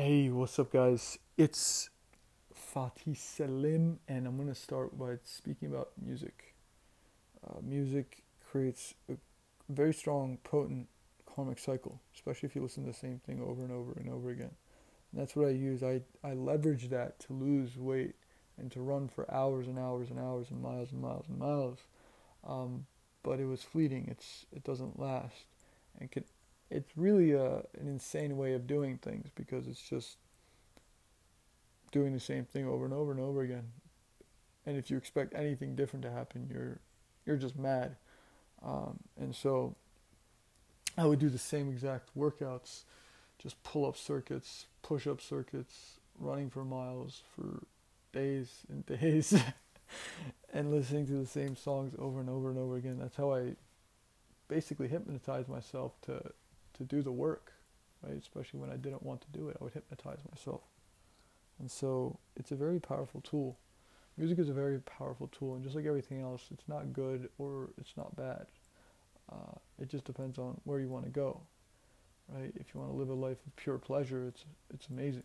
Hey, what's up, guys? It's Fatih Selim, and I'm going to start by speaking about music. Uh, music creates a very strong, potent karmic cycle, especially if you listen to the same thing over and over and over again. And that's what I use. I, I leverage that to lose weight and to run for hours and hours and hours and miles and miles and miles. Um, but it was fleeting. It's it doesn't last, and can it's really a, an insane way of doing things because it's just doing the same thing over and over and over again. And if you expect anything different to happen, you're you're just mad. Um, and so I would do the same exact workouts, just pull up circuits, push up circuits, running for miles for days and days, and listening to the same songs over and over and over again. That's how I basically hypnotized myself to to do the work, right? Especially when I didn't want to do it, I would hypnotize myself. And so it's a very powerful tool. Music is a very powerful tool, and just like everything else, it's not good or it's not bad. Uh, it just depends on where you want to go, right? If you want to live a life of pure pleasure, it's it's amazing.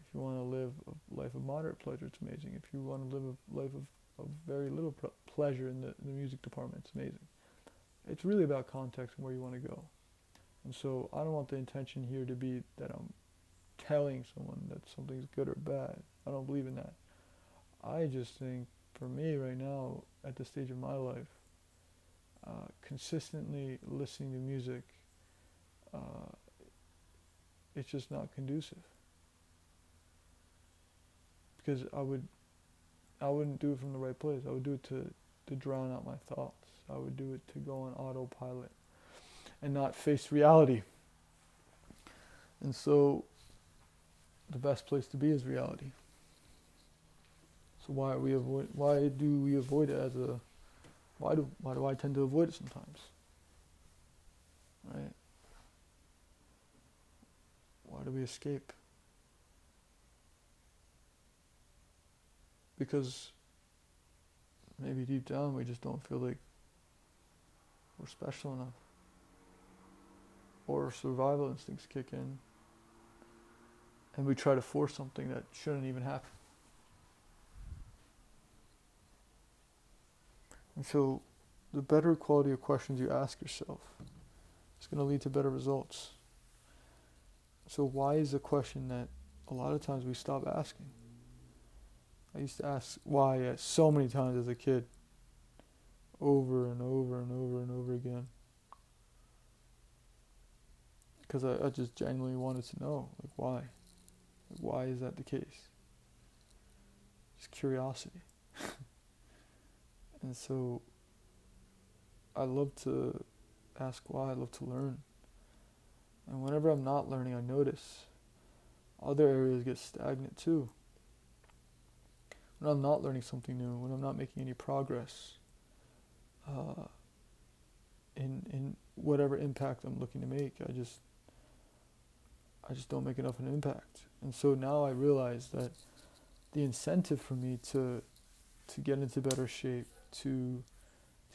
If you want to live a life of moderate pleasure, it's amazing. If you want to live a life of, of very little pleasure in the, in the music department, it's amazing. It's really about context and where you want to go. And so I don't want the intention here to be that I'm telling someone that something's good or bad. I don't believe in that. I just think for me right now, at this stage of my life, uh, consistently listening to music, uh, it's just not conducive. Because I would, I wouldn't do it from the right place. I would do it to, to drown out my thoughts. I would do it to go on autopilot and not face reality. And so the best place to be is reality. So why we avoid why do we avoid it as a why do why do I tend to avoid it sometimes? Right? Why do we escape? Because maybe deep down we just don't feel like we're special enough or survival instincts kick in and we try to force something that shouldn't even happen. And so the better quality of questions you ask yourself is going to lead to better results. So why is a question that a lot of times we stop asking? I used to ask why uh, so many times as a kid, over and over and over and over again because I, I just genuinely wanted to know like why? Like, why is that the case? Just curiosity. And so i love to ask why i love to learn. And whenever i'm not learning i notice other areas get stagnant too. When i'm not learning something new when i'm not making any progress uh, in in whatever impact i'm looking to make i just I just don't make enough of an impact. And so now I realize that the incentive for me to to get into better shape, to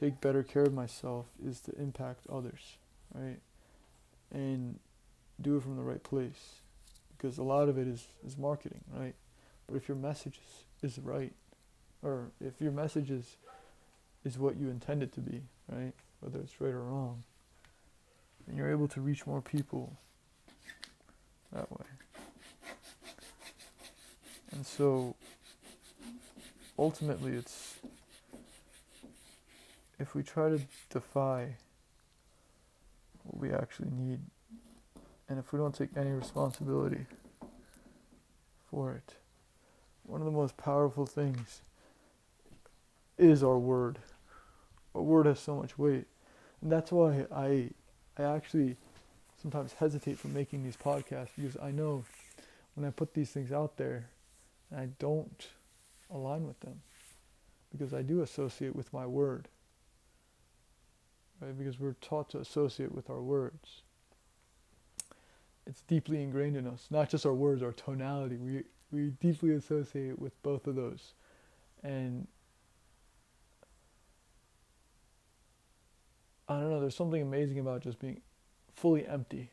take better care of myself is to impact others, right? And do it from the right place. Because a lot of it is, is marketing, right? But if your message is, is right, or if your message is, is what you intend it to be, right? Whether it's right or wrong, and you're able to reach more people that way. And so ultimately it's if we try to defy what we actually need and if we don't take any responsibility for it one of the most powerful things is our word our word has so much weight and that's why i i actually sometimes hesitate from making these podcasts because I know when I put these things out there, I don't align with them because I do associate with my word. Right? Because we're taught to associate with our words. It's deeply ingrained in us, not just our words, our tonality. We we deeply associate with both of those. And I don't know, there's something amazing about just being fully empty.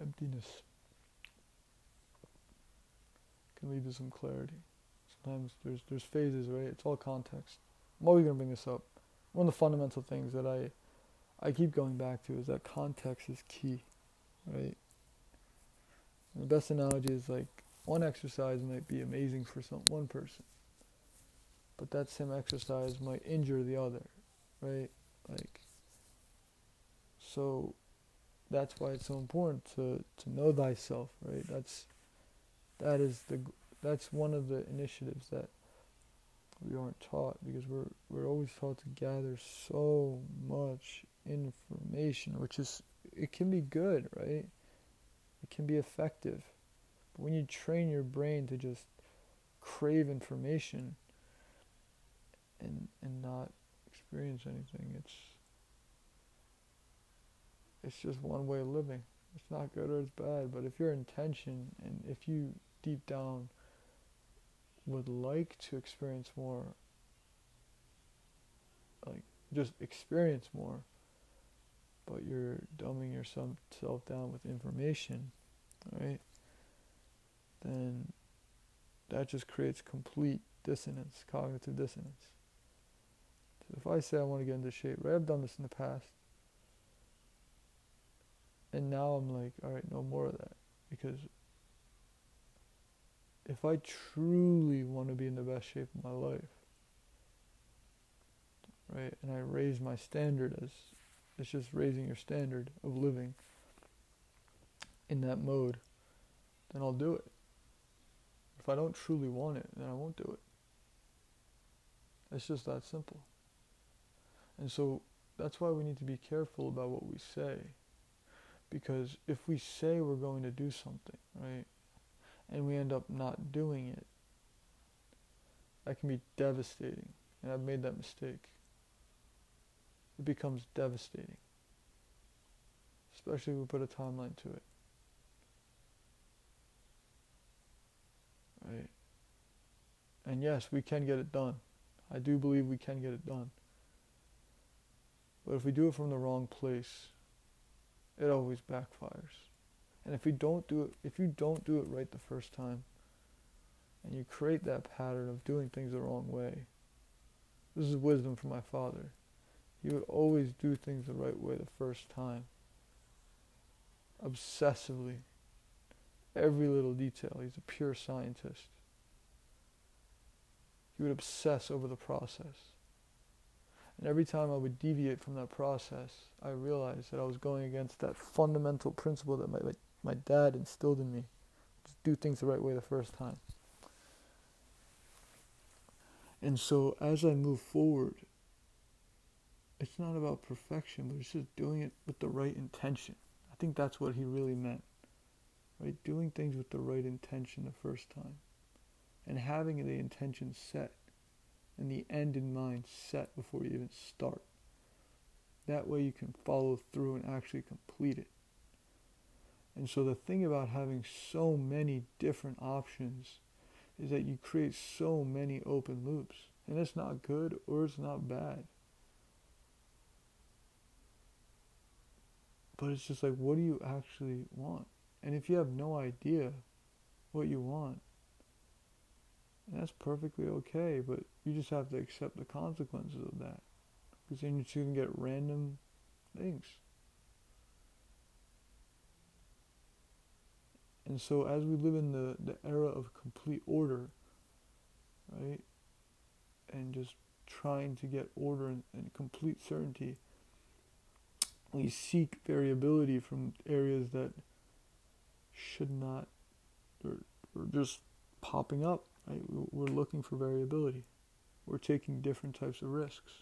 emptiness can lead to some clarity. Sometimes there's there's phases, right? It's all context. I'm always gonna bring this up. One of the fundamental things that I I keep going back to is that context is key, right? And the best analogy is like one exercise might be amazing for some one person, but that same exercise might injure the other, right? Like so that's why it's so important to to know thyself, right? That's that is the that's one of the initiatives that we aren't taught because we're we're always taught to gather so much information, which is it can be good, right? It can be effective. But when you train your brain to just crave information and and not experience anything, it's it's just one way of living. It's not good or it's bad, but if your intention and if you deep down would like to experience more, like just experience more, but you're dumbing yourself down with information, right? Then that just creates complete dissonance, cognitive dissonance. So if I say I want to get into shape, right? I've done this in the past. And now I'm like, all right, no more of that. Because if I truly want to be in the best shape of my life, right, and I raise my standard as it's just raising your standard of living in that mode, then I'll do it. If I don't truly want it, then I won't do it. It's just that simple. And so that's why we need to be careful about what we say. Because if we say we're going to do something, right, and we end up not doing it, that can be devastating. And I've made that mistake. It becomes devastating, especially if we put a timeline to it. Right? And yes, we can get it done. I do believe we can get it done. But if we do it from the wrong place, it always backfires. And if we don't do it, if you don't do it right the first time, and you create that pattern of doing things the wrong way, this is wisdom from my father. He would always do things the right way the first time. Obsessively. Every little detail. He's a pure scientist. He would obsess over the process. And every time I would deviate from that process, I realized that I was going against that fundamental principle that my, my dad instilled in me. Just do things the right way the first time. And so as I move forward, it's not about perfection, but it's just doing it with the right intention. I think that's what he really meant. Right? Doing things with the right intention the first time. And having the intention set and the end in mind set before you even start. That way you can follow through and actually complete it. And so the thing about having so many different options is that you create so many open loops. And it's not good or it's not bad. But it's just like, what do you actually want? And if you have no idea what you want, that's perfectly okay, but you just have to accept the consequences of that. Because then you're going to get random things. And so as we live in the, the era of complete order, right, and just trying to get order and, and complete certainty, we seek variability from areas that should not, or, or just popping up. Right? We're looking for variability. We're taking different types of risks.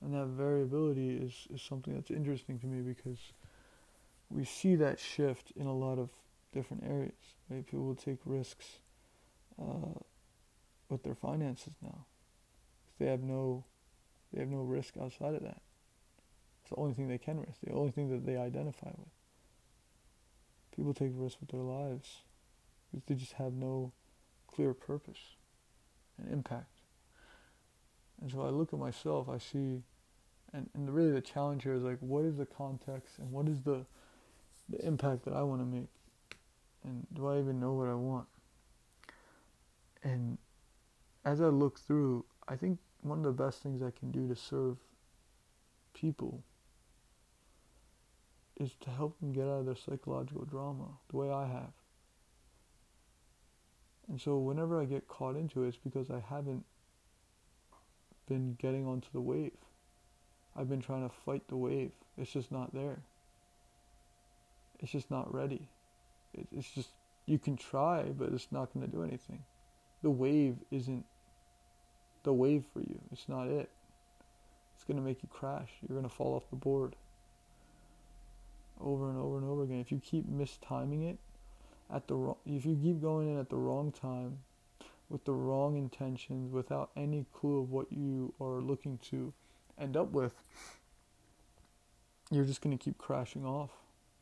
And that variability is, is something that's interesting to me because we see that shift in a lot of different areas. Right? People will take risks uh, with their finances now. They have no they have no risk outside of that. It's the only thing they can risk, the only thing that they identify with. People take risks with their lives because they just have no clear purpose and impact. And so I look at myself, I see, and, and the, really the challenge here is like, what is the context and what is the, the impact that I want to make? And do I even know what I want? And as I look through, I think one of the best things I can do to serve people is to help them get out of their psychological drama the way I have. And so whenever I get caught into it, it's because I haven't been getting onto the wave. I've been trying to fight the wave. It's just not there. It's just not ready. It's just, you can try, but it's not going to do anything. The wave isn't the wave for you. It's not it. It's going to make you crash. You're going to fall off the board over and over and over again. If you keep mistiming it at the wrong, if you keep going in at the wrong time with the wrong intentions without any clue of what you are looking to end up with, you're just going to keep crashing off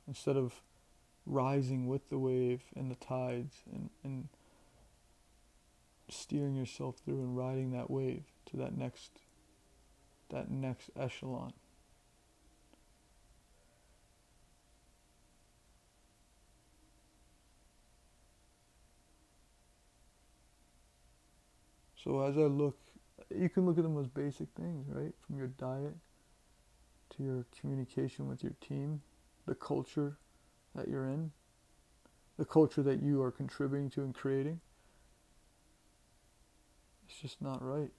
instead of rising with the wave and the tides and, and steering yourself through and riding that wave to that next that next echelon. So as I look, you can look at the most basic things, right? From your diet to your communication with your team, the culture that you're in, the culture that you are contributing to and creating. It's just not right.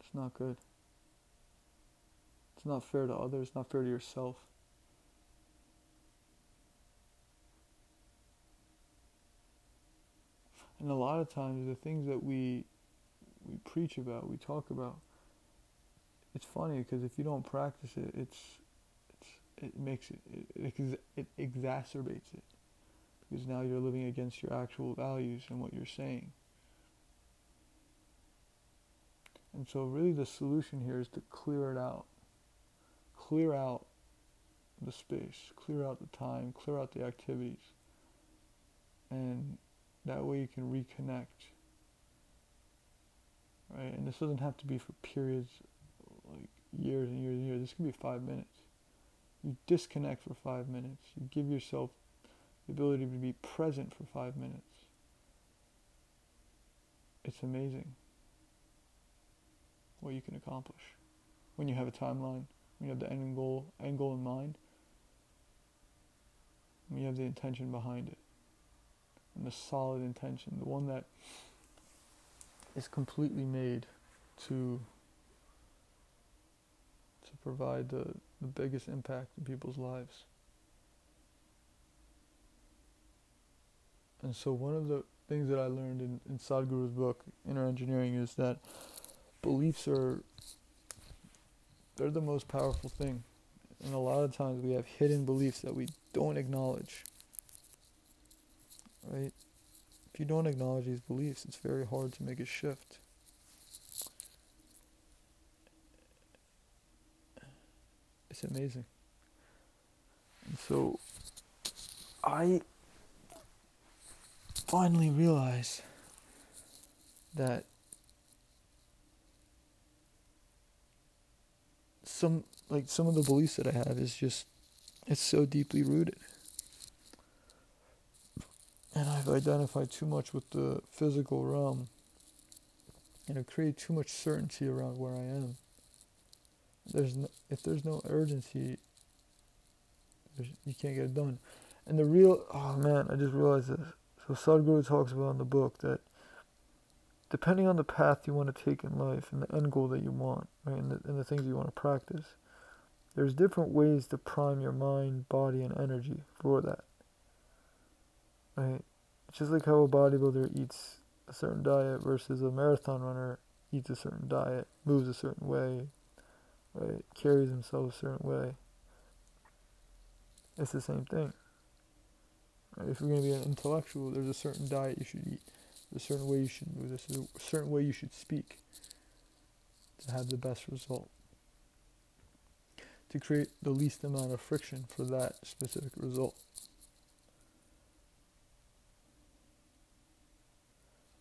It's not good. It's not fair to others, not fair to yourself. And a lot of times the things that we we preach about, we talk about, it's funny because if you don't practice it, it's it's it makes it it, it, it exacerbates it because now you're living against your actual values and what you're saying. And so, really, the solution here is to clear it out. Clear out the space, clear out the time, clear out the activities. And that way you can reconnect. Right? And this doesn't have to be for periods like years and years and years. This could be five minutes. You disconnect for five minutes. You give yourself the ability to be present for five minutes. It's amazing what you can accomplish when you have a timeline, when you have the end goal, end goal in mind, when you have the intention behind it and the solid intention, the one that is completely made to to provide the, the biggest impact in people's lives. And so one of the things that I learned in, in Sadhguru's book, Inner Engineering, is that beliefs are they're the most powerful thing. And a lot of times we have hidden beliefs that we don't acknowledge right? If you don't acknowledge these beliefs, it's very hard to make a shift. It's amazing. And so I finally realized that some like some of the beliefs that I have is just it's so deeply rooted and I've identified too much with the physical realm and I've created too much certainty around where I am. There's no, if there's no urgency, you can't get it done. And the real, oh man, I just realized this. So Sadhguru talks about in the book that depending on the path you want to take in life and the end goal that you want, right, and the, and the things you want to practice, there's different ways to prime your mind, body, and energy for that. Right? Just like how a bodybuilder eats a certain diet versus a marathon runner eats a certain diet, moves a certain way, right? Carries himself a certain way. It's the same thing. If you're going to be an intellectual, there's a certain diet you should eat. There's a certain way you should move. There's a certain way you should speak to have the best result. To create the least amount of friction for that specific result.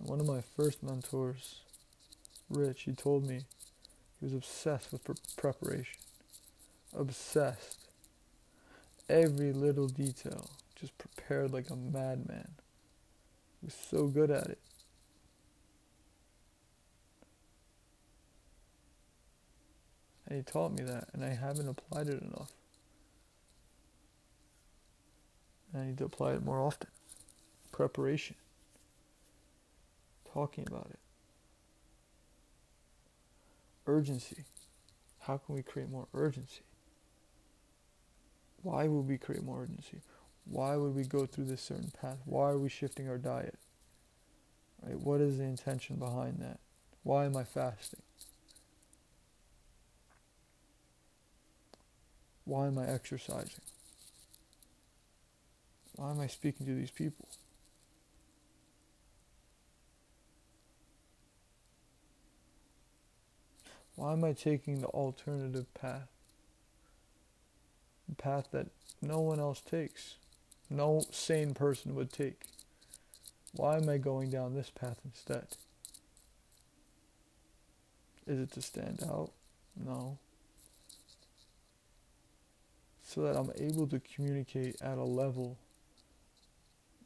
One of my first mentors, Rich, he told me he was obsessed with pre- preparation. Obsessed. every little detail, just prepared like a madman. He was so good at it. And he taught me that, and I haven't applied it enough. I need to apply it more often. Preparation. Talking about it. Urgency. How can we create more urgency? Why would we create more urgency? Why would we go through this certain path? Why are we shifting our diet? Right? What is the intention behind that? Why am I fasting? Why am I exercising? Why am I speaking to these people? Why am I taking the alternative path? The path that no one else takes, no sane person would take. Why am I going down this path instead? Is it to stand out? No. So that I'm able to communicate at a level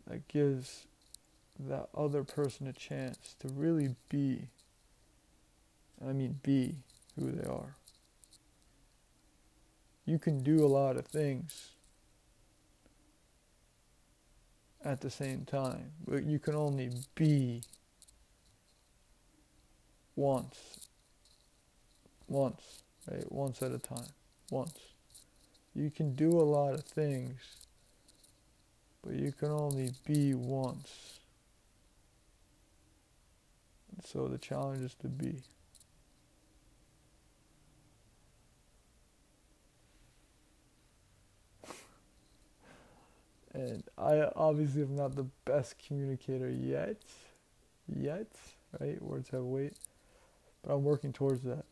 that gives that other person a chance to really be, I mean, be who they are. You can do a lot of things at the same time, but you can only be once. Once, right? Once at a time. Once. You can do a lot of things but you can only be once. And so the challenge is to be. And I obviously am not the best communicator yet. Yet, right? Words have weight. But I'm working towards that.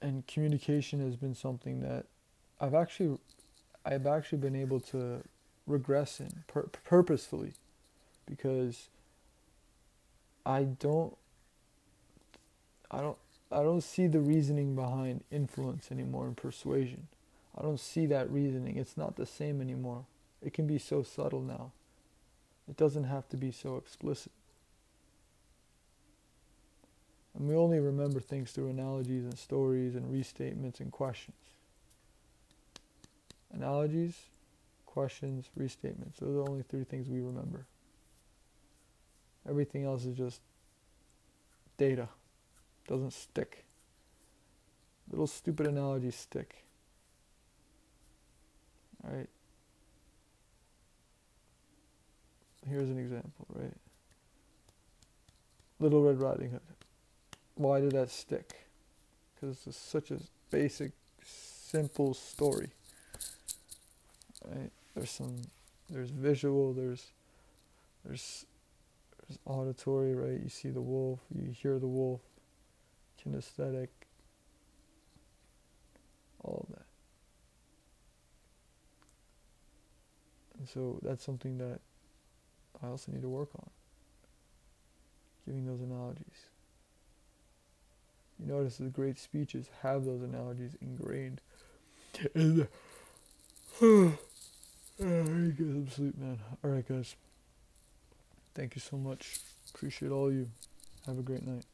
And communication has been something that I've actually I've actually been able to regress in pur- purposefully because I don't I don't I don't see the reasoning behind influence anymore and persuasion. I don't see that reasoning. It's not the same anymore. It can be so subtle now. It doesn't have to be so explicit. And we only remember things through analogies and stories and restatements and questions analogies, questions, restatements. Those are the only three things we remember. Everything else is just data. Doesn't stick. Little stupid analogies stick. Alright? Here's an example, right? Little Red Riding Hood. Why did that stick? Because it's such a basic, simple story right? There's some, there's visual, there's, there's, there's auditory, right? You see the wolf, you hear the wolf, kinesthetic, all of that. And so that's something that I also need to work on. Giving those analogies. You notice the great speeches have those analogies ingrained in the Alright, some sleep, man. Alright, guys. Thank you so much. Appreciate all you. Have a great night.